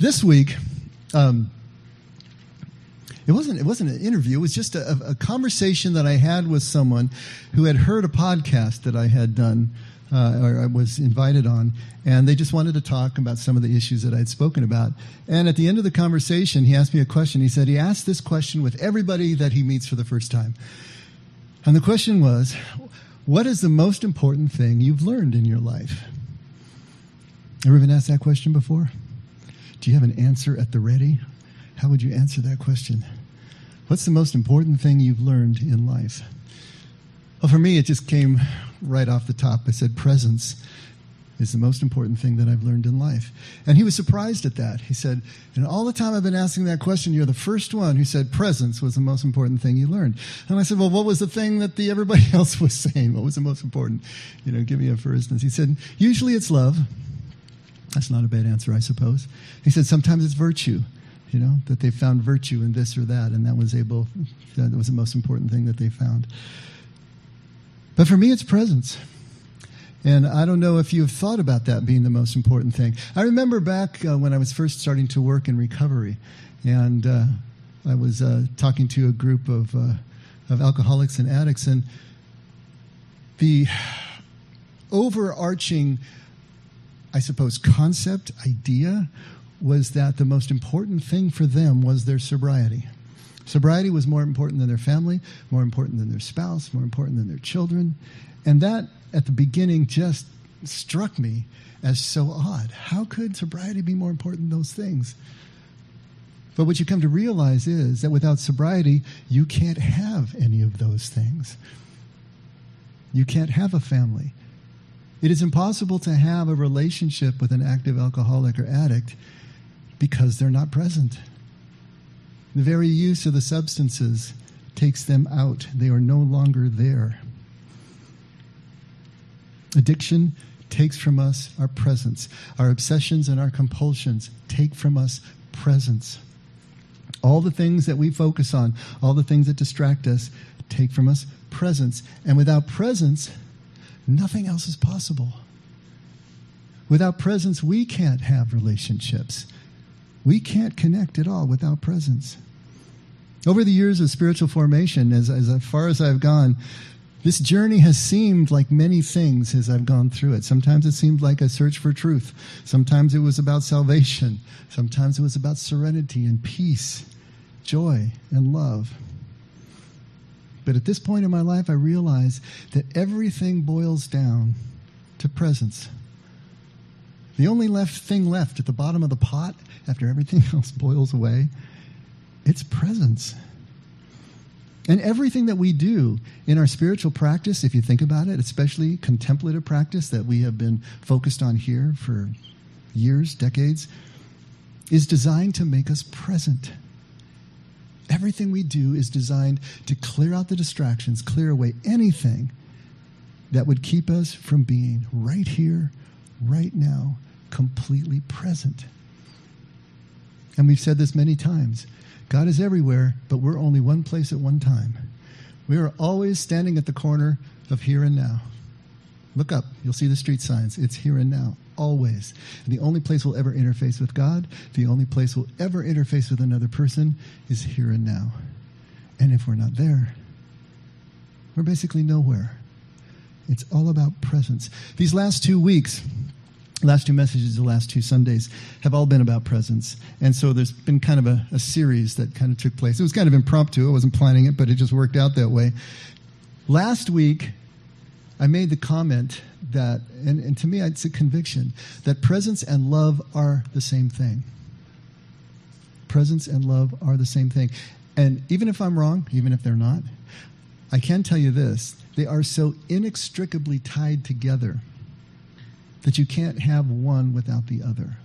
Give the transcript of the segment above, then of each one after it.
this week, um, it wasn't it wasn't an interview. It was just a, a, conversation that I had with someone who had heard a podcast that I had done uh, or I was invited on, and they just wanted to talk about some of the issues that I had spoken about. And at the end of the conversation, he asked me a question. He said he asked this question with everybody that he meets for the first time, and the question was, "What is the most important thing you've learned in your life?" Ever been asked that question before? Do you have an answer at the ready? How would you answer that question? What's the most important thing you've learned in life? Well, for me, it just came right off the top. I said, presence is the most important thing that I've learned in life. And he was surprised at that. He said, and all the time I've been asking that question, you're the first one who said presence was the most important thing you learned. And I said, well, what was the thing that the everybody else was saying? What was the most important? You know, give me a for instance. He said, usually it's love. That's not a bad answer, I suppose. He said, sometimes it's virtue, you know, that they found virtue in this or that, and that was able, that was the most important thing that they found. But for me, it's presence. And I don't know if you've thought about that being the most important thing. I remember back uh, when I was first starting to work in recovery, and uh, I was uh, talking to a group of, uh, of alcoholics and addicts, and the overarching I suppose, concept, idea was that the most important thing for them was their sobriety. Sobriety was more important than their family, more important than their spouse, more important than their children. And that, at the beginning, just struck me as so odd. How could sobriety be more important than those things? But what you come to realize is that without sobriety, you can't have any of those things. You can't have a family. It is impossible to have a relationship with an active alcoholic or addict because they're not present. The very use of the substances takes them out, they are no longer there. Addiction takes from us our presence. Our obsessions and our compulsions take from us presence. All the things that we focus on, all the things that distract us, take from us presence. And without presence, nothing else is possible. Without presence, we can't have relationships. We can't connect at all without presence. Over the years of spiritual formation, as, as far as I've gone, this journey has seemed like many things as I've gone through it. Sometimes it seemed like a search for truth. Sometimes it was about salvation. Sometimes it was about serenity and peace, joy and love. But at this point in my life, I realize that everything boils down to presence. The only left thing left at the bottom of the pot after everything else boils away, it's presence. And everything that we do in our spiritual practice, if you think about it, especially contemplative practice that we have been focused on here for years, decades, is designed to make us present. Everything we do is designed to clear out the distractions, clear away anything that would keep us from being right here, right now, completely present. And we've said this many times God is everywhere, but we're only one place at one time. We are always standing at the corner of here and now. Look up, you'll see the street signs. It's here and now, always. And the only place we'll ever interface with God, the only place we'll ever interface with another person is here and now. And if we're not there, we're basically nowhere. It's all about presence. These last two weeks, last two messages, the last two Sundays, have all been about presence. And so there's been kind of a, a, series that kind of took place. It was kind of impromptu. I wasn't planning it, but it just worked out that way. Last week, I made the comment that, and, and to me, it's a conviction, that presence and love are the same thing. Presence and love are the same thing. And even if I'm wrong, even if they're not, I can tell you this they are so inextricably tied together that you can't have one without the other.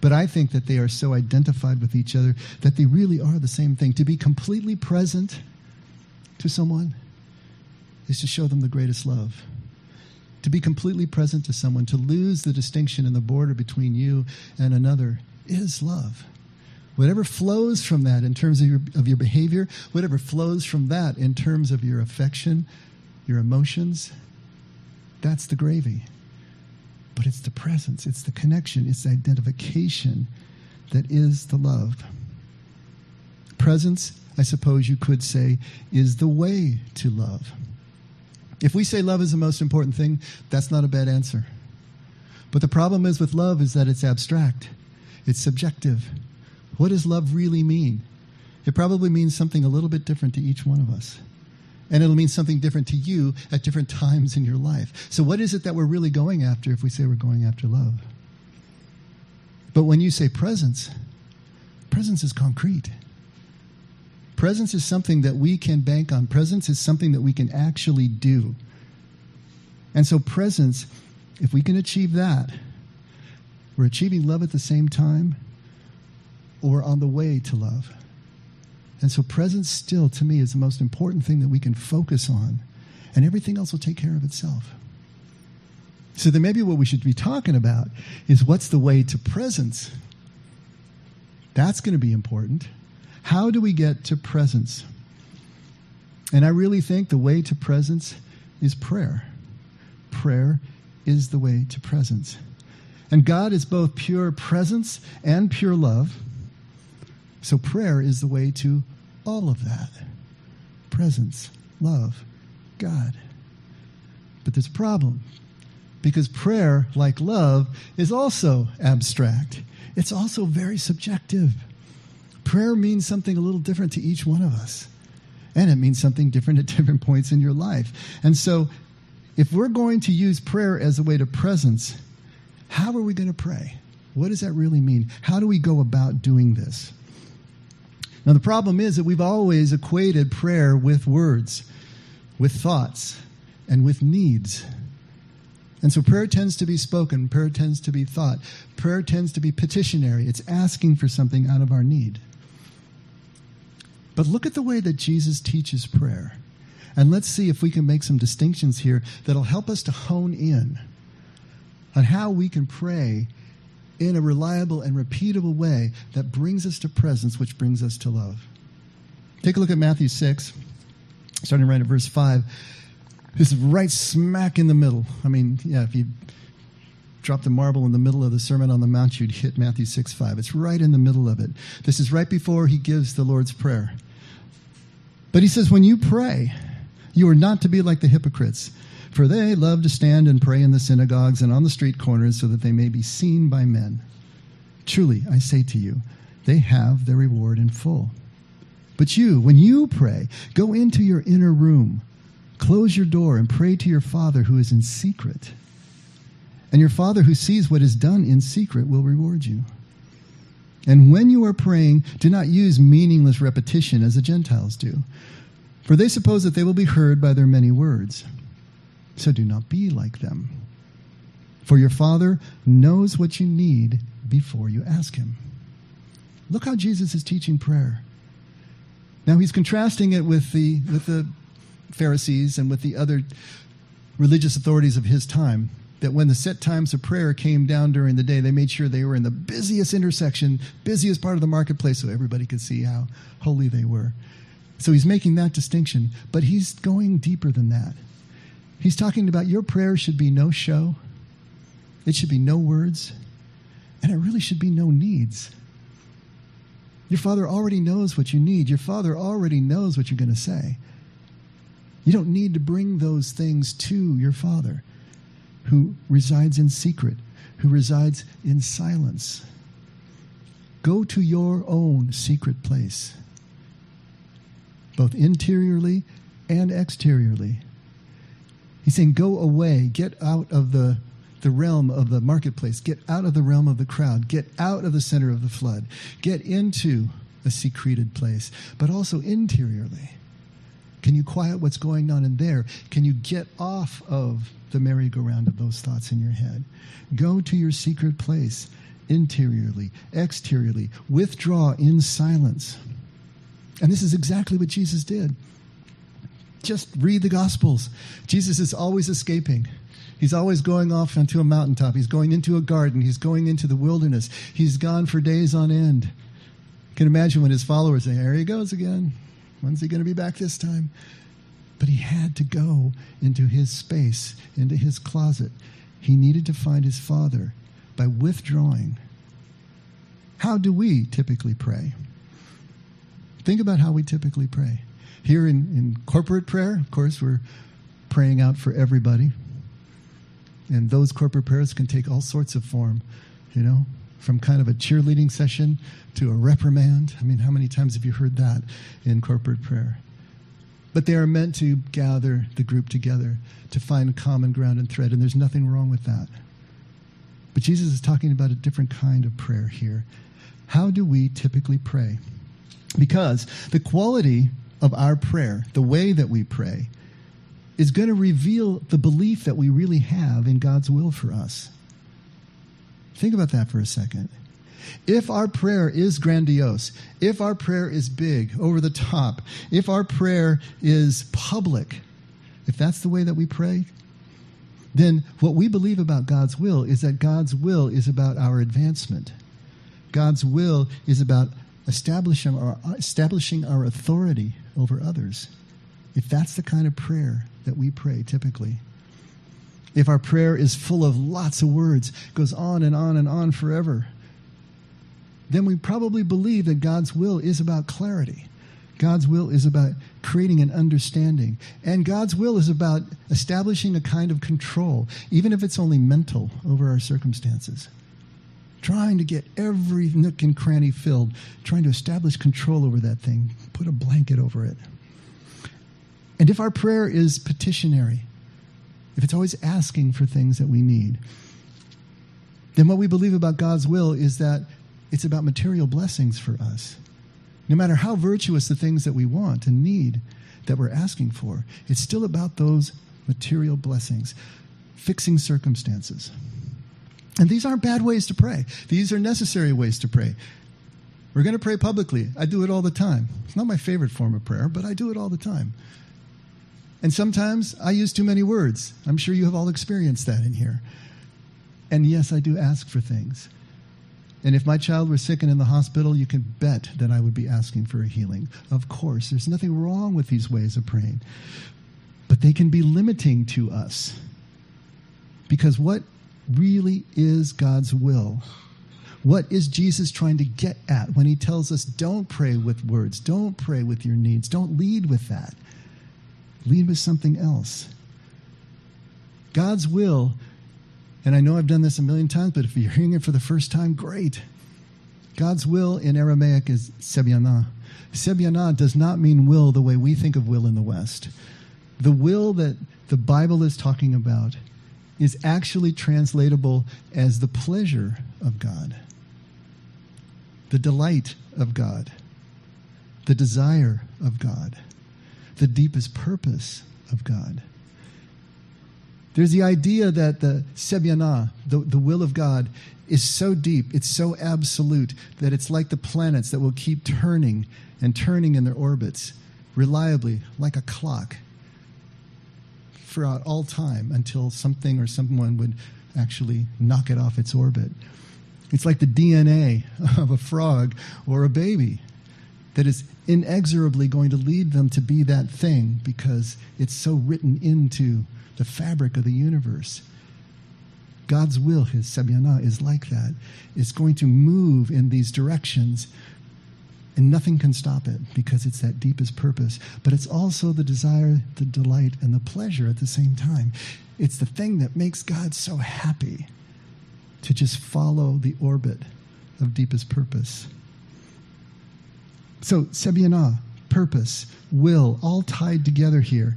But I think that they are so identified with each other that they really are the same thing. To be completely present to someone is to show them the greatest love. To be completely present to someone, to lose the distinction and the border between you and another is love. Whatever flows from that in terms of your, of your behavior, whatever flows from that in terms of your affection, your emotions, that's the gravy. but it's the presence, it's the connection, it's the identification that is the love. Presence, I suppose you could say, is the way to love. If we say love is the most important thing, that's not a bad answer. But the problem is with love is that it's abstract. It's subjective. What does love really mean? It probably means something a little bit different to each one of us. And it'll mean something different to you at different times in your life. So, what is it that we're really going after if we say we're going after love? But when you say presence, presence is concrete. Presence is something that we can bank on. Presence is something that we can actually do. And so, presence, if we can achieve that, we're achieving love at the same time or on the way to love. And so, presence still, to me, is the most important thing that we can focus on, and everything else will take care of itself. So, then maybe what we should be talking about is what's the way to presence? That's going to be important. How do we get to presence? And I really think the way to presence is prayer. Prayer is the way to presence. And God is both pure presence and pure love. So prayer is the way to all of that presence, love, God. But there's a problem because prayer, like love, is also abstract. It's also very subjective. Prayer means something a little different to each one of us, and it means something different at different points in your life. And so, if we're going to use prayer as a way to presence, how are we going to pray? What does that really mean? How do we go about doing this? Now, the problem is that we've always equated prayer with words, with thoughts, and with needs. And so prayer tends to be spoken, prayer tends to be thought, prayer tends to be petitionary. It's asking for something out of our need. But look at the way that Jesus teaches prayer. And let's see if we can make some distinctions here that'll help us to hone in on how we can pray in a reliable and repeatable way that brings us to presence, which brings us to love. Take a look at Matthew 6, starting right at verse 5. This is right smack in the middle. I mean, yeah, if you drop the marble in the middle of the Sermon on the Mount, you'd hit Matthew 6 5. It's right in the middle of it. This is right before he gives the Lord's Prayer. But he says, When you pray, you are not to be like the hypocrites for they love to stand and pray in the synagogues and on the street corners so that they may be seen by men. Truly, I say to you, they have their reward in full. But you, when you pray, go into your inner room, close your door, and pray to your Father who is in secret. And your Father who sees what is done in secret will reward you. And when you are praying, do not use meaningless repetition as the Gentiles do, for they suppose that they will be heard by their many words. So do not be like them. For your Father knows what you need before you ask Him. Look how Jesus is teaching prayer. Now he's contrasting it with the, with the Pharisees and with the other religious authorities of his time. That when the set times of prayer came down during the day, they made sure they were in the busiest intersection, busiest part of the marketplace, so everybody could see how holy they were. So he's making that distinction, but he's going deeper than that. He's talking about your prayer should be no show, it should be no words, and it really should be no needs. Your Father already knows what you need. Your Father already knows what you're going to say. You don't need to bring those things to your Father who resides in secret, who resides in silence. Go to your own secret place, both interiorly and exteriorly. He's saying, Go away, get out of the, the realm of the marketplace, get out of the realm of the crowd, get out of the center of the flood, get into a secreted place, but also interiorly. Can you quiet what's going on in there? Can you get off of the merry-go-round of those thoughts in your head? Go to your secret place, interiorly, exteriorly. Withdraw in silence. And this is exactly what Jesus did. Just read the Gospels. Jesus is always escaping. He's always going off onto a mountaintop. He's going into a garden. He's going into the wilderness. He's gone for days on end. You can imagine when his followers say, There he goes again. When's he going to be back this time? But he had to go into his space, into his closet. He needed to find his Father by withdrawing. How do we typically pray? Think about how we typically pray. Here in, in corporate prayer, of course, we're praying out for everybody. And those corporate prayers can take all sorts of form, you know, from kind of a cheerleading session to a reprimand. I mean, how many times have you heard that in corporate prayer? But they are meant to gather the group together to find common ground and thread, and there's nothing wrong with that. But Jesus is talking about a different kind of prayer here. How do we typically pray? Because the quality of our prayer, the way that we pray, is going to reveal the belief that we really have in God's will for us. Think about that for a second. If our prayer is grandiose, if our prayer is big, over the top, if our prayer is public, if that's the way that we pray, then what we believe about God's will is that God's will is about our advancement. God's will is about establishing our, establishing our authority over others. If that's the kind of prayer that we pray typically, if our prayer is full of lots of words, goes on and on and on forever, then we probably believe that God's will is about clarity. God's will is about creating an understanding. And God's will is about establishing a kind of control, even if it's only mental, over our circumstances. Trying to get every nook and cranny filled, trying to establish control over that thing, put a blanket over it. And if our prayer is petitionary, if it's always asking for things that we need, then what we believe about God's will is that it's about material blessings for us. No matter how virtuous the things that we want and need that we're asking for, it's still about those material blessings, fixing circumstances. And these aren't bad ways to pray, these are necessary ways to pray. We're going to pray publicly. I do it all the time. It's not my favorite form of prayer, but I do it all the time. And sometimes I use too many words. I'm sure you have all experienced that in here. And yes, I do ask for things. And if my child were sick and in the hospital, you can bet that I would be asking for a healing. Of course, there's nothing wrong with these ways of praying. But they can be limiting to us. Because what really is God's will? What is Jesus trying to get at when he tells us don't pray with words, don't pray with your needs, don't lead with that? Lead with something else. God's will and I know I've done this a million times, but if you're hearing it for the first time, great. God's will in Aramaic is sebiana. Sebiana does not mean will the way we think of will in the West. The will that the Bible is talking about is actually translatable as the pleasure of God, the delight of God, the desire of God, the deepest purpose of God. There's the idea that the sebiana, the, the will of God, is so deep, it's so absolute, that it's like the planets that will keep turning and turning in their orbits reliably, like a clock, throughout all time until something or someone would actually knock it off its orbit. It's like the DNA of a frog or a baby that is inexorably going to lead them to be that thing because it's so written into the fabric of the universe. God's will, his Sabyana, is like that. It's going to move in these directions, and nothing can stop it because it's that deepest purpose. But it's also the desire, the delight, and the pleasure at the same time. It's the thing that makes God so happy to just follow the orbit of deepest purpose. So, Sabyana, purpose, will, all tied together here.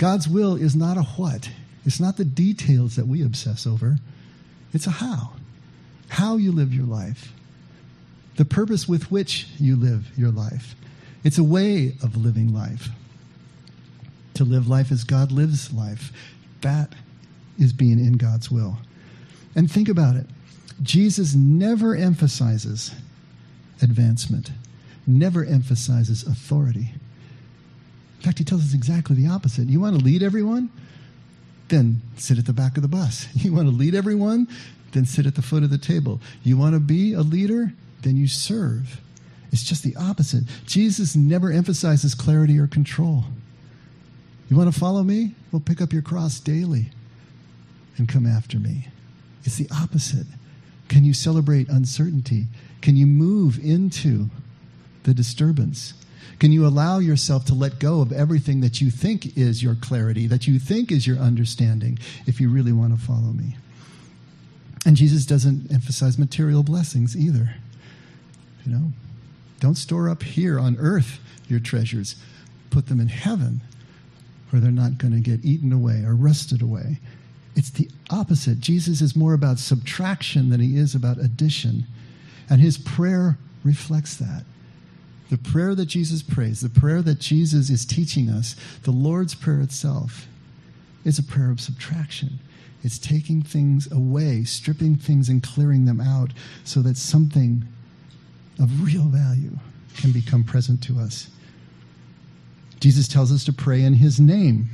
God's will is not a what, it's not the details that we obsess over, it's a how. How you live your life, the purpose with which you live your life. It's a way of living life. To live life as God lives life, that is being in God's will. And think about it Jesus never emphasizes advancement, never emphasizes authority. In fact, he tells us exactly the opposite. You want to lead everyone? Then sit at the back of the bus. You want to lead everyone? Then sit at the foot of the table. You want to be a leader? Then you serve. It's just the opposite. Jesus never emphasizes clarity or control. You want to follow me? Well, pick up your cross daily. and come after me? It's the opposite. Can you celebrate uncertainty? Can you move into the disturbance? Can you allow yourself to let go of everything that you think is your clarity, that you think is your understanding, if you really want to follow me? And Jesus doesn't emphasize material blessings either. You know, don't store up here on earth your treasures, put them in heaven where they're not going to get eaten away or rusted away. It's the opposite. Jesus is more about subtraction than he is about addition. And his prayer reflects that. The prayer that Jesus prays, the prayer that Jesus is teaching us, the Lord's Prayer itself, is a prayer of subtraction. It's taking things away, stripping things and clearing them out so that something of real value can become present to us. Jesus tells us to pray in his name.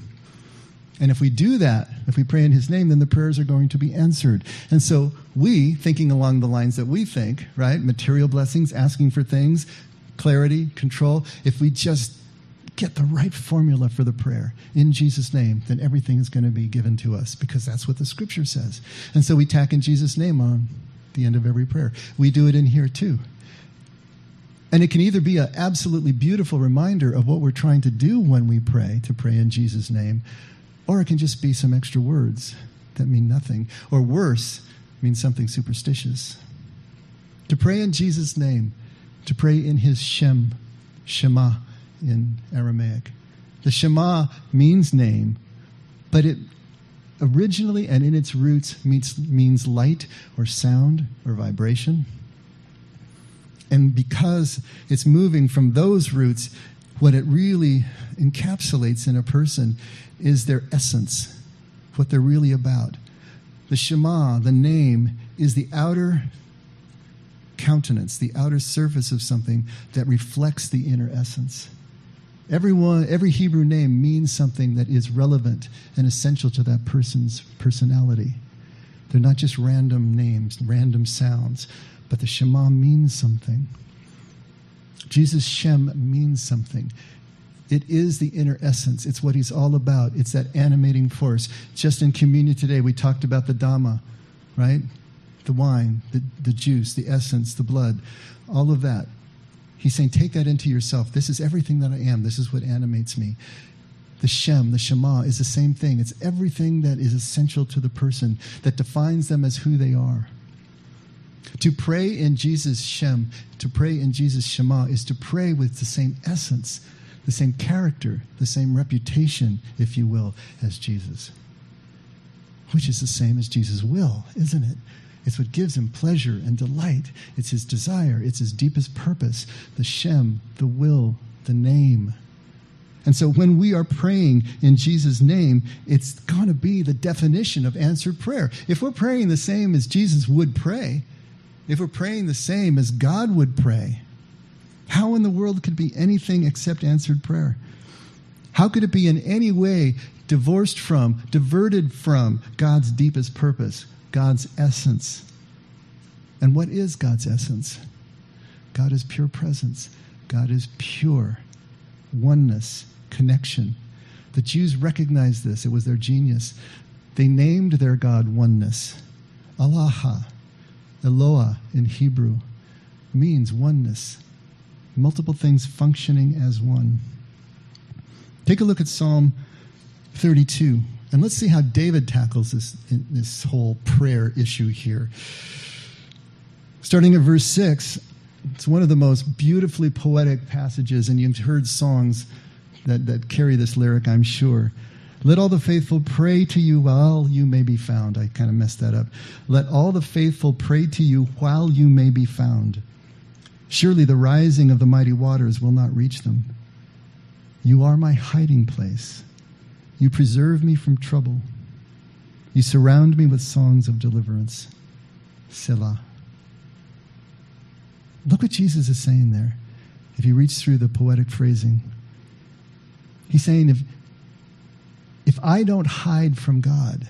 And if we do that, if we pray in his name, then the prayers are going to be answered. And so we, thinking along the lines that we think, right? Material blessings, asking for things, clarity, control. If we just get the right formula for the prayer in Jesus' name, then everything is going to be given to us because that's what the scripture says. And so we tack in Jesus' name on the end of every prayer. We do it in here too. And it can either be an absolutely beautiful reminder of what we're trying to do when we pray, to pray in Jesus' name, or it can just be some extra words that mean nothing. Or worse, mean something superstitious. To pray in Jesus' name, to pray in his Shem, Shema in Aramaic. The Shema means name, but it originally and in its roots means, means light or sound or vibration. And because it's moving from those roots, what it really encapsulates in a person is their essence, what they're really about. The Shema, the name, is the outer countenance, the outer surface of something that reflects the inner essence. Everyone, every Hebrew name means something that is relevant and essential to that person's personality. They're not just random names, random sounds, but the Shema means something. Jesus' Shem means something. It is the inner essence. It's what he's all about. It's that animating force. Just in communion today, we talked about the Dhamma, right? The wine, the, the juice, the essence, the blood, all of that. He's saying, take that into yourself. This is everything that I am. This is what animates me. The Shem, the Shema, is the same thing. It's everything that is essential to the person, that defines them as who they are. To pray in Jesus' Shem, to pray in Jesus' Shema, is to pray with the same essence, the same character, the same reputation, if you will, as Jesus. Which is the same as Jesus' will, isn't it? It's what gives him pleasure and delight. It's his desire, it's his deepest purpose the Shem, the will, the name. And so when we are praying in Jesus' name, it's going to be the definition of answered prayer. If we're praying the same as Jesus would pray, if we're praying the same as God would pray, how in the world could be anything except answered prayer? How could it be in any way divorced from, diverted from God's deepest purpose, God's essence? And what is God's essence? God is pure presence. God is pure oneness, connection. The Jews recognized this, it was their genius. They named their God oneness. Allah Eloah in Hebrew means oneness, multiple things functioning as one. Take a look at Psalm 32, and let's see how David tackles this, this whole prayer issue here. Starting at verse 6, it's one of the most beautifully poetic passages, and you've heard songs that, that carry this lyric, I'm sure. Let all the faithful pray to you while you may be found. I kind of messed that up. Let all the faithful pray to you while you may be found. Surely the rising of the mighty waters will not reach them. You are my hiding place. You preserve me from trouble. You surround me with songs of deliverance. Selah. Look what Jesus is saying there. If you reach through the poetic phrasing, he's saying if if I don't hide from God,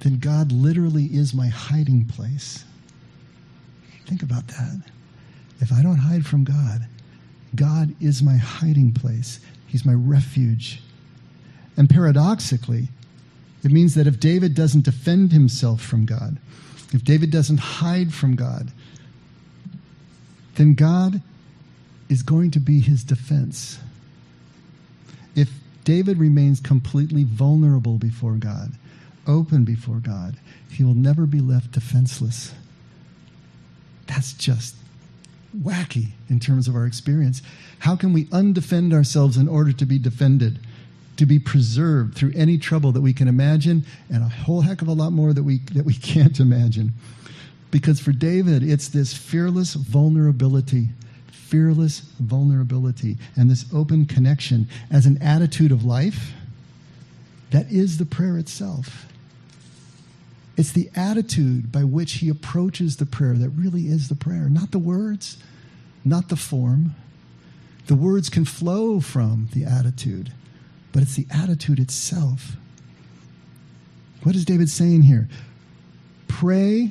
then God literally is my hiding place. Think about that. If I don't hide from God, God is my hiding place. He's my refuge. And paradoxically, It means that if David doesn't defend himself from God, if David doesn't hide from God, then God is going to be his defense. If David remains completely vulnerable before God, open before God, he will never be left defenseless. That's just wacky in terms of our experience. How can we undefend ourselves in order to be defended, to be preserved through any trouble that we can imagine, and a whole heck of a lot more that we, that we can't imagine? Because for David, it's this fearless vulnerability, fearless vulnerability, and this open connection as an attitude of life that is the prayer itself. It's the attitude by which he approaches the prayer that really is the prayer, not the words, not the form. The words can flow from the attitude, but it's the attitude itself. What is David saying here? Pray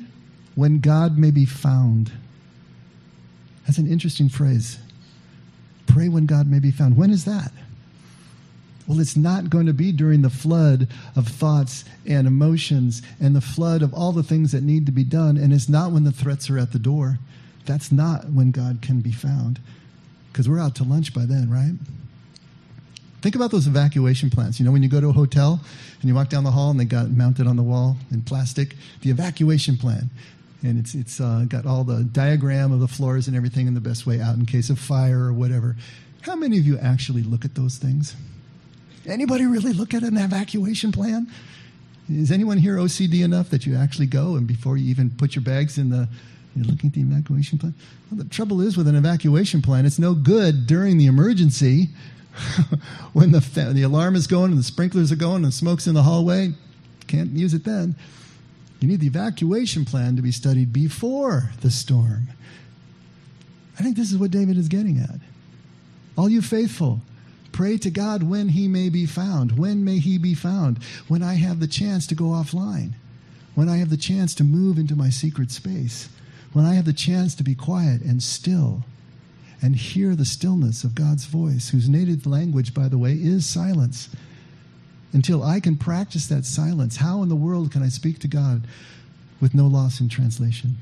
when God may be found. That's an interesting phrase. Pray when God may be found. When is that? Well, it's not going to be during the flood of thoughts and emotions and the flood of all the things that need to be done. And it's not when the threats are at the door. That's not when God can be found. Because we're out to lunch by then, right? Think about those evacuation plans. You know, when you go to a hotel and you walk down the hall and they got mounted on the wall in plastic, the evacuation plan. And it's, it's uh, got all the diagram of the floors and everything and the best way out in case of fire or whatever. How many of you actually look at those things? Anybody really look at an evacuation plan? Is anyone here OCD enough that you actually go and before you even put your bags in the, you're looking at the evacuation plan? Well, the trouble is with an evacuation plan, it's no good during the emergency when the, the alarm is going and the sprinklers are going and the smoke's in the hallway. Can't use it then. You need the evacuation plan to be studied before the storm. I think this is what David is getting at. All you faithful, Pray to God when he may be found. When may he be found? When I have the chance to go offline. When I have the chance to move into my secret space. When I have the chance to be quiet and still and hear the stillness of God's voice, whose native language, by the way, is silence. Until I can practice that silence, how in the world can I speak to God with no loss in translation?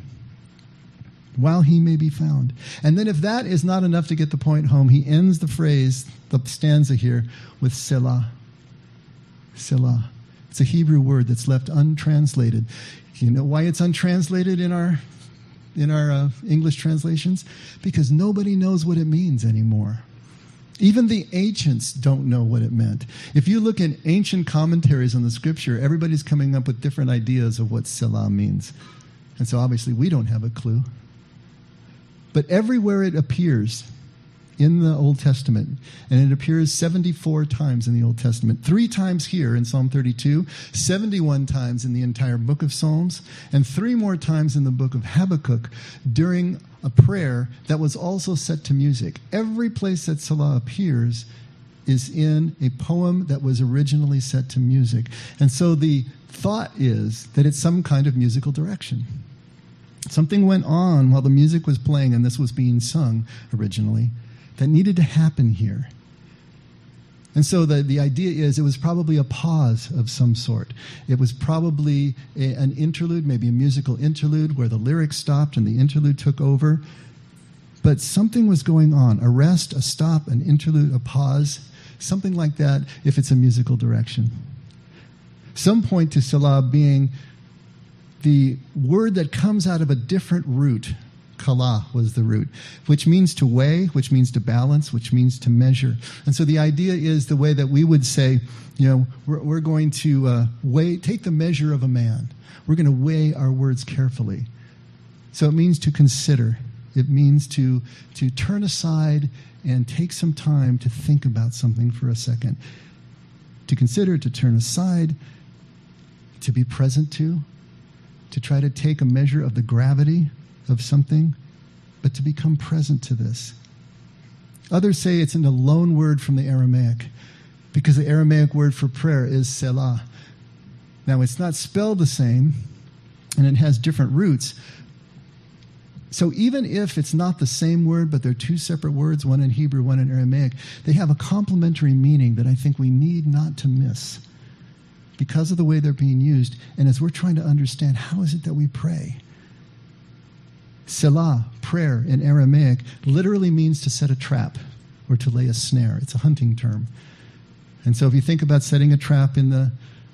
while he may be found. And then, if that is not enough to get the point home, he ends the phrase, the stanza here, with Selah. Selah. It's a Hebrew word that's left untranslated. You know why it's untranslated in our in our uh, English translations? Because nobody knows what it means anymore. Even the ancients don't know what it meant. If you look in ancient commentaries on the scripture, everybody's coming up with different ideas of what Selah means. And so obviously we don't have a clue. But everywhere it appears in the Old Testament, and it appears 74 times in the Old Testament, three times here in Psalm 32, 71 times in the entire book of Psalms, and three more times in the book of Habakkuk during a prayer that was also set to music. Every place that Selah appears is in a poem that was originally set to music. And so the thought is that it's some kind of musical direction. Something went on while the music was playing and this was being sung originally that needed to happen here. And so the, the idea is it was probably a pause of some sort. It was probably a, an interlude, maybe a musical interlude where the lyrics stopped and the interlude took over. But something was going on a rest, a stop, an interlude, a pause, something like that if it's a musical direction. Some point to Selah being the word that comes out of a different root, kala was the root, which means to weigh, which means to balance, which means to measure. And so the idea is the way that we would say, you know, we're, we're going to uh, weigh, take the measure of a man. We're going to weigh our words carefully. So it means to consider. It means to, to turn aside and take some time to think about something for a second. To consider, to turn aside, to be present to, to try to take a measure of the gravity of something, but to become present to this. Others say it's in a loan word from the Aramaic, because the Aramaic word for prayer is selah. Now, it's not spelled the same, and it has different roots. So, even if it's not the same word, but they're two separate words, one in Hebrew, one in Aramaic, they have a complementary meaning that I think we need not to miss because of the way they're being used, and as we're trying to understand how is it that we pray. Selah, prayer in Aramaic, literally means to set a trap or to lay a snare. It's a hunting term. And so if you think about setting a trap in the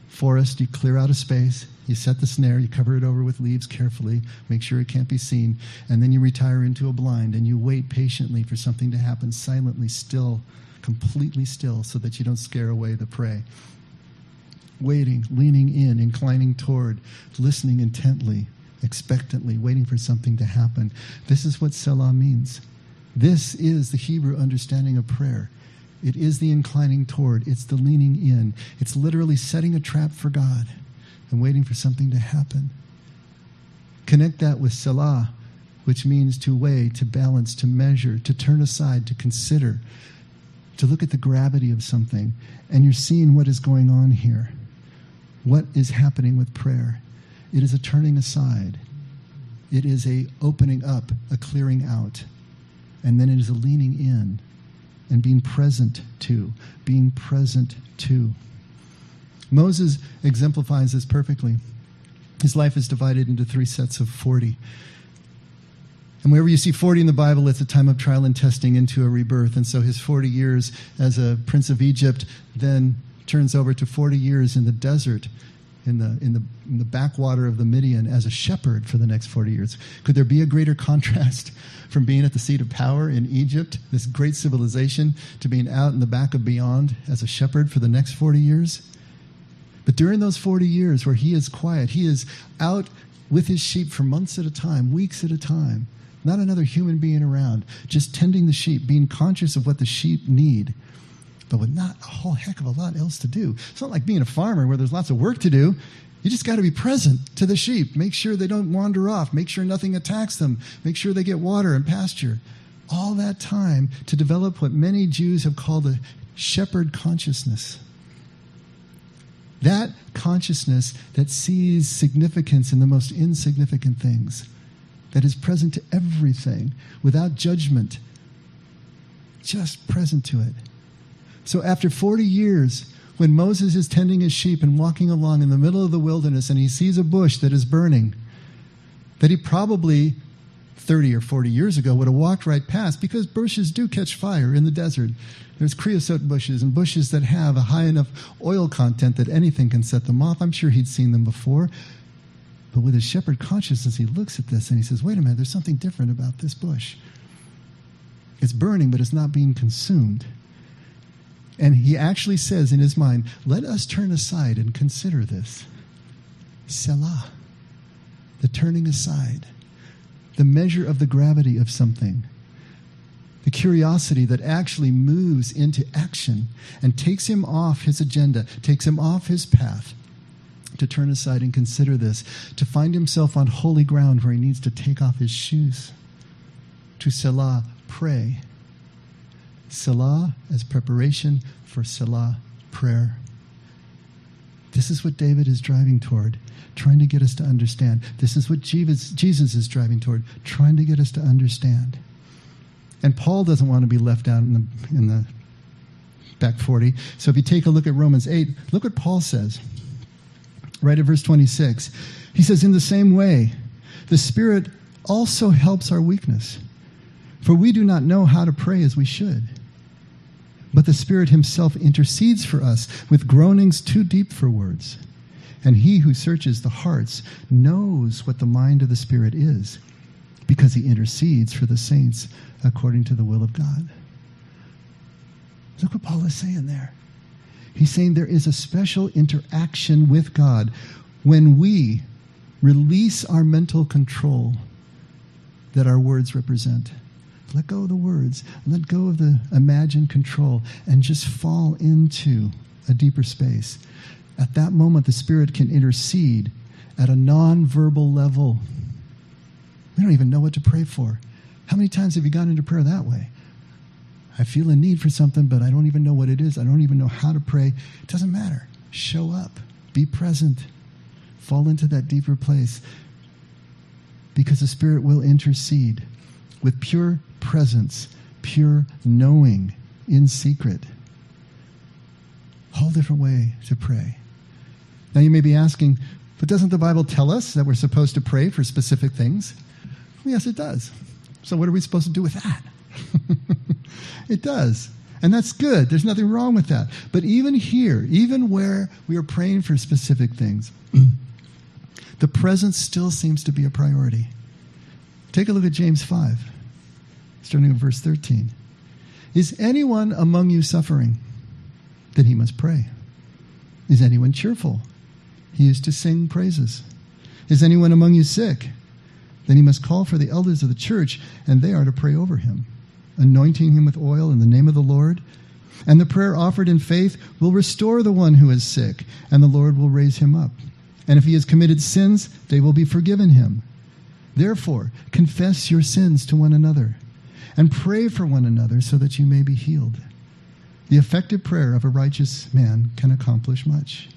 forest, you clear out a space, you set the snare, you cover it over with leaves carefully, make sure it can't be seen, and then you retire into a blind and you wait patiently for something to happen silently, still, completely still, so that you don't scare away the prey. Waiting, leaning in, inclining toward, listening intently, expectantly, waiting for something to happen. This is what Selah means. This is the Hebrew understanding of prayer. It is the inclining toward, it's the leaning in. It's literally setting a trap for God and waiting for something to happen. Connect that with Selah, which means to weigh, to balance, to measure, to turn aside, to consider, to look at the gravity of something. And you're seeing what is going on here. What is happening with prayer? It is a turning aside. It is a opening up, a clearing out. And then it is a leaning in and being present to, being present to. Moses exemplifies this perfectly. His life is divided into three sets of 40. And wherever you see 40 in the Bible, it's a time of trial and testing into a rebirth. And so his 40 years as a prince of Egypt then turns over to 40 years in the desert, in the, in the, in the backwater of the Midian as a shepherd for the next 40 years. Could there be a greater contrast from being at the seat of power in Egypt, this great civilization, to being out in the back of beyond as a shepherd for the next 40 years? But during those 40 years where he is quiet, he is out with his sheep for months at a time, weeks at a time, not another human being around, just tending the sheep, being conscious of what the sheep need, but with not a whole heck of a lot else to do. It's not like being a farmer where there's lots of work to do. You just got to be present to the sheep. Make sure they don't wander off. Make sure nothing attacks them. Make sure they get water and pasture. All that time to develop what many Jews have called a shepherd consciousness. That consciousness that sees significance in the most insignificant things, that is present to everything without judgment, just present to it. So after 40 years, when Moses is tending his sheep and walking along in the middle of the wilderness and he sees a bush that is burning, that he probably 30 or 40 years ago would have walked right past because bushes do catch fire in the desert. There's creosote bushes and bushes that have a high enough oil content that anything can set them off. I'm sure he'd seen them before. But with his shepherd consciousness, he looks at this and he says, wait a minute, there's something different about this bush. It's burning, but it's not being consumed. And he actually says in his mind, let us turn aside and consider this. Selah, the turning aside the measure of the gravity of something. The curiosity that actually moves into action and takes him off his agenda, takes him off his path to turn aside and consider this, to find himself on holy ground where he needs to take off his shoes, to Selah, pray. Selah as preparation for Salah prayer. This is what David is driving toward trying to get us to understand. This is what Jesus, Jesus is driving toward, trying to get us to understand. And Paul doesn't want to be left out in the, in the back 40. So if you take a look at Romans 8, look what Paul says. Right at verse 26. He says, In the same way, the Spirit also helps our weakness. For we do not know how to pray as we should. But the Spirit Himself intercedes for us with groanings too deep for words. And he who searches the hearts knows what the mind of the Spirit is, because he intercedes for the saints according to the will of God. Look what Paul is saying there. He's saying there is a special interaction with God when we release our mental control that our words represent. Let go of the words, let go of the imagined control, and just fall into a deeper space. At that moment, the Spirit can intercede at a non-verbal level. We don't even know what to pray for. How many times have you gone into prayer that way? I feel a need for something, but I don't even know what it is. I don't even know how to pray. It doesn't matter. Show up, be present, fall into that deeper place because the Spirit will intercede with pure presence, pure knowing in secret. Whole different way to pray. Now you may be asking, but doesn't the Bible tell us that we're supposed to pray for specific things? Yes, it does. So what are we supposed to do with that? it does. And that's good. There's nothing wrong with that. But even here, even where we are praying for specific things, the presence still seems to be a priority. Take a look at James 5, starting in verse 13. Is anyone among you suffering? Then he must pray. Is anyone cheerful? He is to sing praises. Is anyone among you sick? Then he must call for the elders of the church, and they are to pray over him, anointing him with oil in the name of the Lord. And the prayer offered in faith will restore the one who is sick, and the Lord will raise him up. And if he has committed sins, they will be forgiven him. Therefore, confess your sins to one another and pray for one another so that you may be healed. The effective prayer of a righteous man can accomplish much.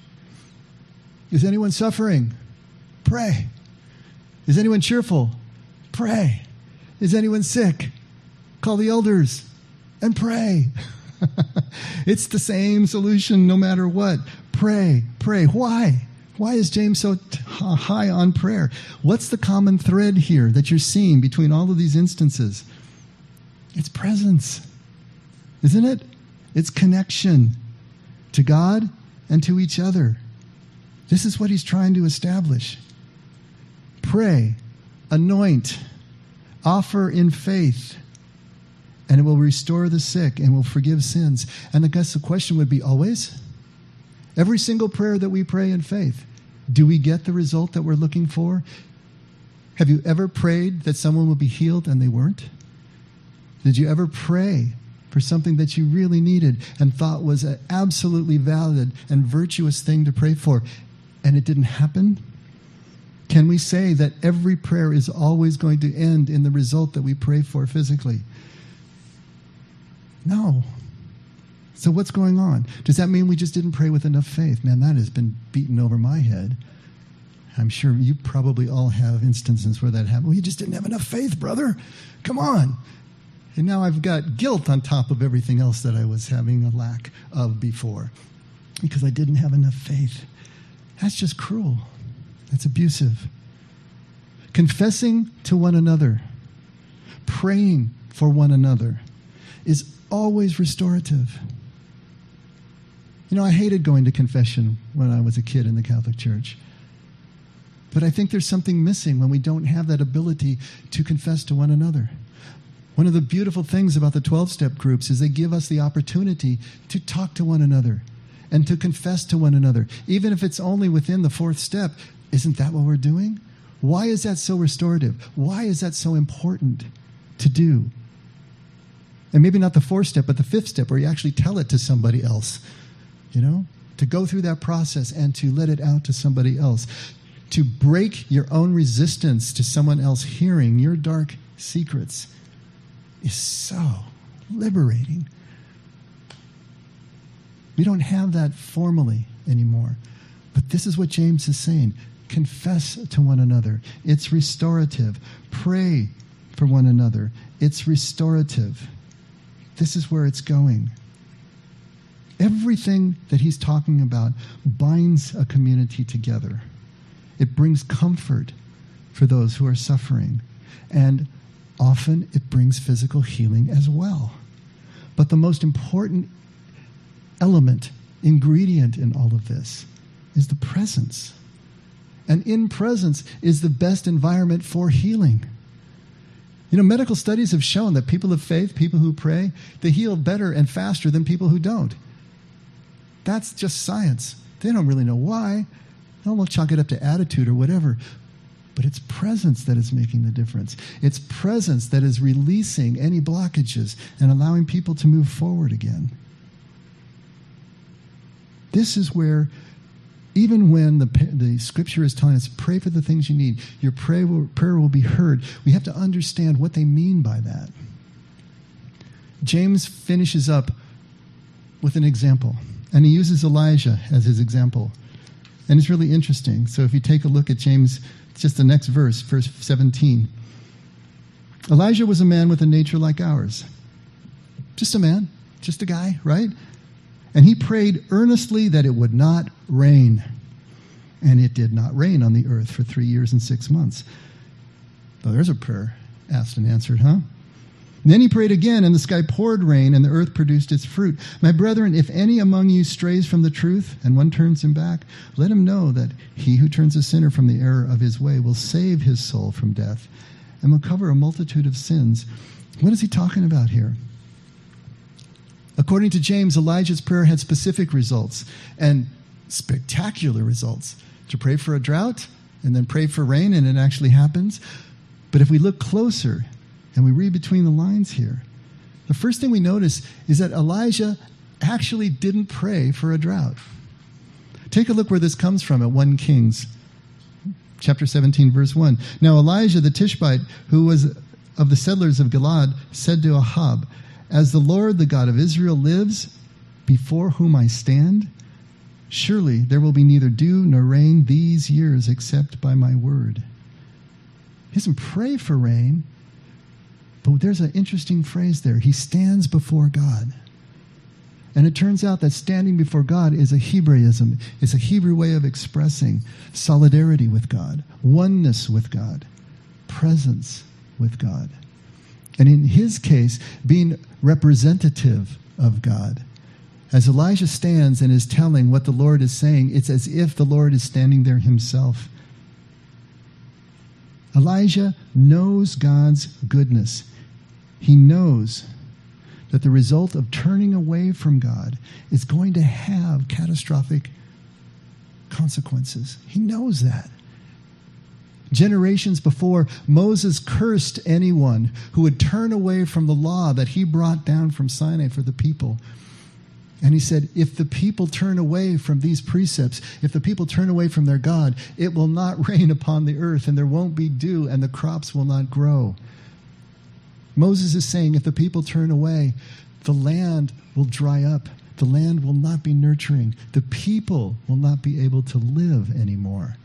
Is anyone suffering? Pray. Is anyone cheerful? Pray. Is anyone sick? Call the elders and pray. it's the same solution no matter what. Pray, pray. Why? Why is James so t- high on prayer? What's the common thread here that you're seeing between all of these instances? It's presence, isn't it? It's connection to God and to each other. This is what he's trying to establish. Pray, anoint, offer in faith, and it will restore the sick and will forgive sins. And I guess the question would be always? Every single prayer that we pray in faith, do we get the result that we're looking for? Have you ever prayed that someone would be healed and they weren't? Did you ever pray for something that you really needed and thought was an absolutely valid and virtuous thing to pray for, and it didn't happen? Can we say that every prayer is always going to end in the result that we pray for physically? No. So, what's going on? Does that mean we just didn't pray with enough faith? Man, that has been beaten over my head. I'm sure you probably all have instances where that happened. Well, you just didn't have enough faith, brother. Come on. And now I've got guilt on top of everything else that I was having a lack of before because I didn't have enough faith. That's just cruel. That's abusive. Confessing to one another, praying for one another is always restorative. You know, I hated going to confession when I was a kid in the Catholic Church. But I think there's something missing when we don't have that ability to confess to one another. One of the beautiful things about the 12 step groups is they give us the opportunity to talk to one another and to confess to one another, even if it's only within the fourth step. Isn't that what we're doing? Why is that so restorative? Why is that so important to do? And maybe not the fourth step, but the fifth step where you actually tell it to somebody else, you know? To go through that process and to let it out to somebody else. To break your own resistance to someone else hearing your dark secrets is so liberating. We don't have that formally anymore. But this is what James is saying confess to one another. It's restorative. Pray for one another. It's restorative. This is where it's going. Everything that he's talking about binds a community together. It brings comfort for those who are suffering. And often it brings physical healing as well. But the most important element, ingredient in all of this is the presence. And in presence is the best environment for healing. You know, medical studies have shown that people of faith, people who pray, they heal better and faster than people who don't. That's just science. They don't really know why. They'll chalk it up to attitude or whatever. But it's presence that is making the difference. It's presence that is releasing any blockages and allowing people to move forward again. This is where, even when the, the scripture is telling us, pray for the things you need, your prayer will, prayer will be heard, we have to understand what they mean by that. James finishes up with an example, and he uses Elijah as his example. And it's really interesting. So if you take a look at James just the next verse, verse 17. Elijah was a man with a nature like ours. Just a man, just a guy, right? And he prayed earnestly that it would not rain. and it did not rain on the earth for three years and six months. Well, there's a prayer asked and answered, huh? Then he prayed again, and the sky poured rain, and the earth produced its fruit. My brethren, if any among you strays from the truth, and one turns him back, let him know that he who turns a sinner from the error of his way will save his soul from death, and will cover a multitude of sins. What is he talking about here? According to James, Elijah's prayer had specific results and spectacular results. To pray for a drought and then pray for rain, and it actually happens. But if we look closer and we read between the lines here, the first thing we notice is that Elijah actually didn't pray for a drought. Take a look where this comes from at 1 Kings chapter 17 verse 1. Now Elijah the Tishbite who was of the settlers of Gilead said to Ahab, as the Lord the God of Israel lives before whom I stand, surely there will be neither dew nor rain these years except by my word. He doesn't pray for rain, but there's an interesting phrase there. He stands before God. And it turns out that standing before God is a Hebraism. It's a Hebrew way of expressing solidarity with God, oneness with God, presence with God. And in his case, being representative of God. As Elijah stands and is telling what the Lord is saying, it's as if the Lord is standing there himself. Elijah knows God's goodness. He knows that the result of turning away from God is going to have catastrophic consequences. He knows that. Generations before, Moses cursed anyone who would turn away from the law that he brought down from Sinai for the people. And he said, If the people turn away from these precepts, if the people turn away from their God, it will not rain upon the earth, and there won't be dew, and the crops will not grow. Moses is saying, If the people turn away, the land will dry up. The land will not be nurturing. The people will not be able to live anymore.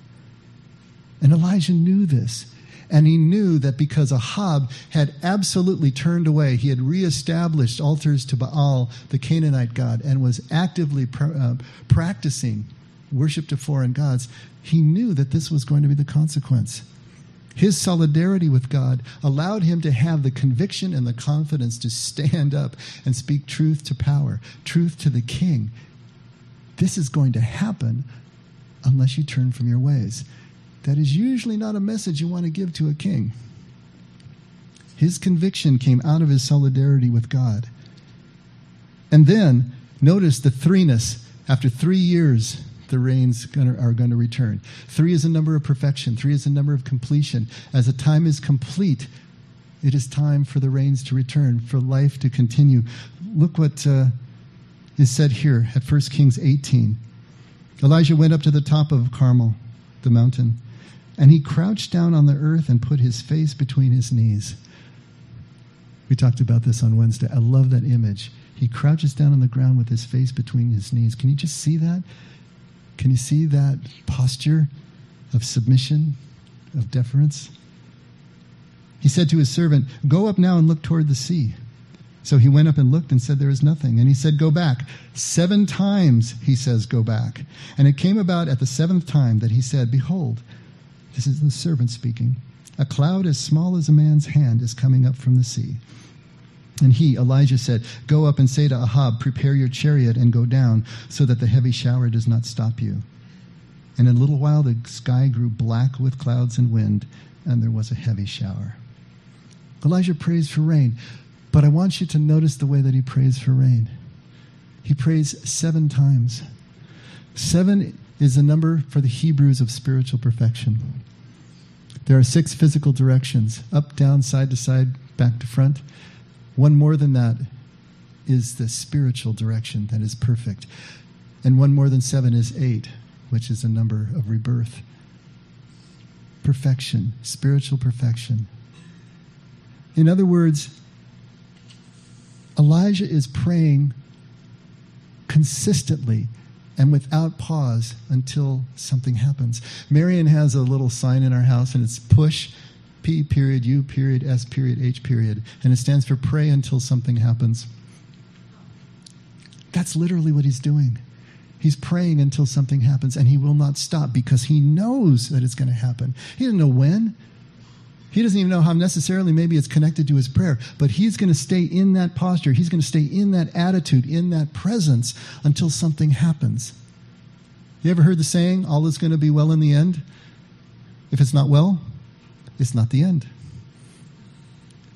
And Elijah knew this. And he knew that because Ahab had absolutely turned away, he had reestablished altars to Baal, the Canaanite god, and was actively uh, practicing worship to foreign gods, he knew that this was going to be the consequence. His solidarity with God allowed him to have the conviction and the confidence to stand up and speak truth to power, truth to the king. This is going to happen unless you turn from your ways that is usually not a message you want to give to a king. His conviction came out of his solidarity with God. And then, notice the threeness. After three years, the rains are going to return. Three is a number of perfection, three is a number of completion. As a time is complete, it is time for the rains to return, for life to continue. Look what uh, is said here at 1 Kings 18. Elijah went up to the top of Carmel, the mountain and he crouched down on the earth and put his face between his knees. We talked about this on Wednesday. I love that image. He crouches down on the ground with his face between his knees. Can you just see that? Can you see that posture of submission, of deference? He said to his servant, Go up now and look toward the sea. So he went up and looked and said, There is nothing. And he said, Go back. Seven times he says, Go back. And it came about at the seventh time that he said, Behold, this is the servant speaking. A cloud as small as a man's hand is coming up from the sea. And he, Elijah, said, Go up and say to Ahab, Prepare your chariot and go down, so that the heavy shower does not stop you. And in a little while the sky grew black with clouds and wind, and there was a heavy shower. Elijah prays for rain, but I want you to notice the way that he prays for rain. He prays seven times. Seven is the number for the Hebrews of spiritual perfection. There are six physical directions up, down, side to side, back to front. One more than that is the spiritual direction that is perfect. And one more than seven is eight, which is a number of rebirth. Perfection, spiritual perfection. In other words, Elijah is praying consistently and without pause until something happens. Marion has a little sign in our house, and it's push, P period, U period, S period, H period, and it stands for pray until something happens. That's literally what he's doing. He's praying until something happens, and he will not stop because he knows that it's going to happen. He doesn't know when. He doesn't even know how necessarily maybe it's connected to his prayer, but he's going to stay in that posture. He's going to stay in that attitude, in that presence until something happens. You ever heard the saying, all is going to be well in the end? If it's not well, it's not the end.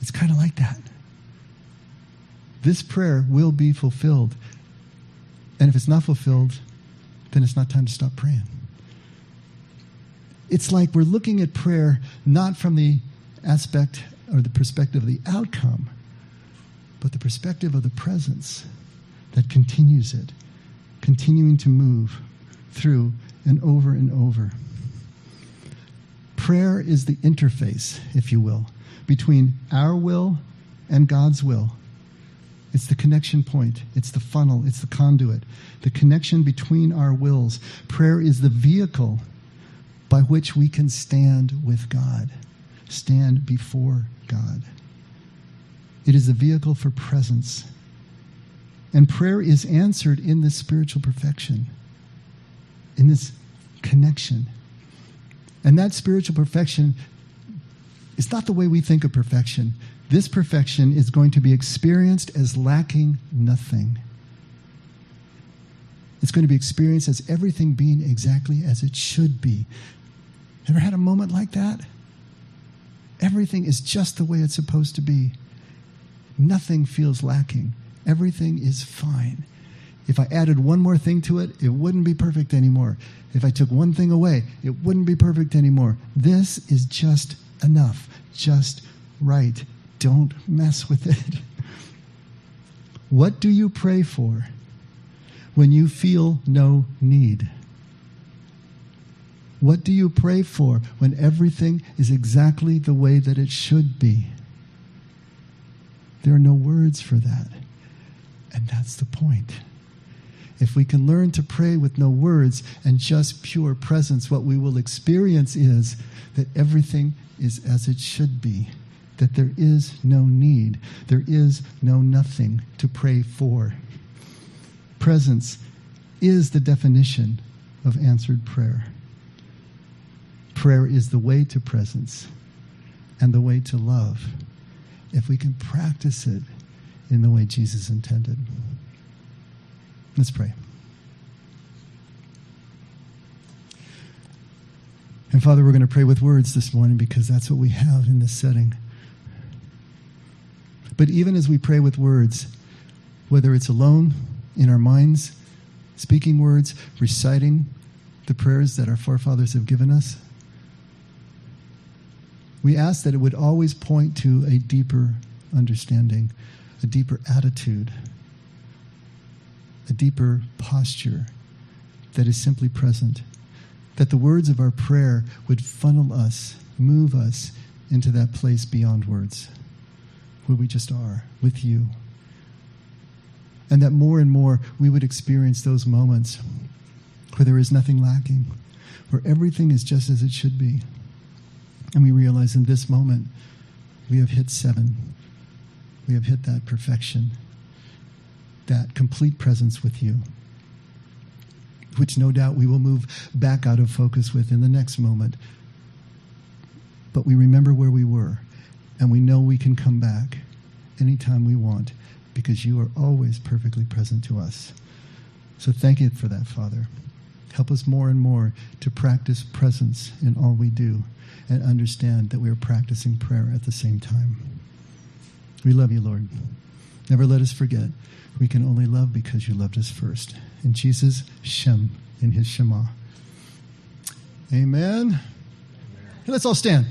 It's kind of like that. This prayer will be fulfilled. And if it's not fulfilled, then it's not time to stop praying. It's like we're looking at prayer not from the aspect or the perspective of the outcome, but the perspective of the presence that continues it, continuing to move through and over and over. Prayer is the interface, if you will, between our will and God's will. It's the connection point. It's the funnel. It's the conduit. The connection between our wills. Prayer is the vehicle by which we can stand with God, stand before God. It is a vehicle for presence. And prayer is answered in this spiritual perfection, in this connection. And that spiritual perfection is not the way we think of perfection. This perfection is going to be experienced as lacking nothing. It's going to be experienced as everything being exactly as it should be. Ever had a moment like that? Everything is just the way it's supposed to be. Nothing feels lacking. Everything is fine. If I added one more thing to it, it wouldn't be perfect anymore. If I took one thing away, it wouldn't be perfect anymore. This is just enough, just right. Don't mess with it. What do you pray for when you feel no need? What do you pray for when everything is exactly the way that it should be? There are no words for that. And that's the point. If we can learn to pray with no words and just pure presence, what we will experience is that everything is as it should be that there is no need, there is no nothing to pray for. Presence is the definition of answered prayer. Prayer is the way to presence and the way to love if we can practice it in the way Jesus intended. Let's pray. And Father, we're going to pray with words this morning because that's what we have in this setting. But even as we pray with words, whether it's alone in our minds, speaking words, reciting the prayers that our forefathers have given us, we ask that it would always point to a deeper understanding, a deeper attitude, a deeper posture that is simply present. That the words of our prayer would funnel us, move us into that place beyond words where we just are with you. And that more and more we would experience those moments where there is nothing lacking, where everything is just as it should be. And we realize in this moment we have hit seven. We have hit that perfection, that complete presence with you, which no doubt we will move back out of focus with in the next moment. But we remember where we were and we know we can come back anytime we want because you are always perfectly present to us. So thank you for that, Father. Help us more and more to practice presence in all we do and understand that we are practicing prayer at the same time. We love you, Lord. Never let us forget. We can only love because you loved us first. In Jesus' Shem, in his Shema. Amen. Amen. Let's all stand.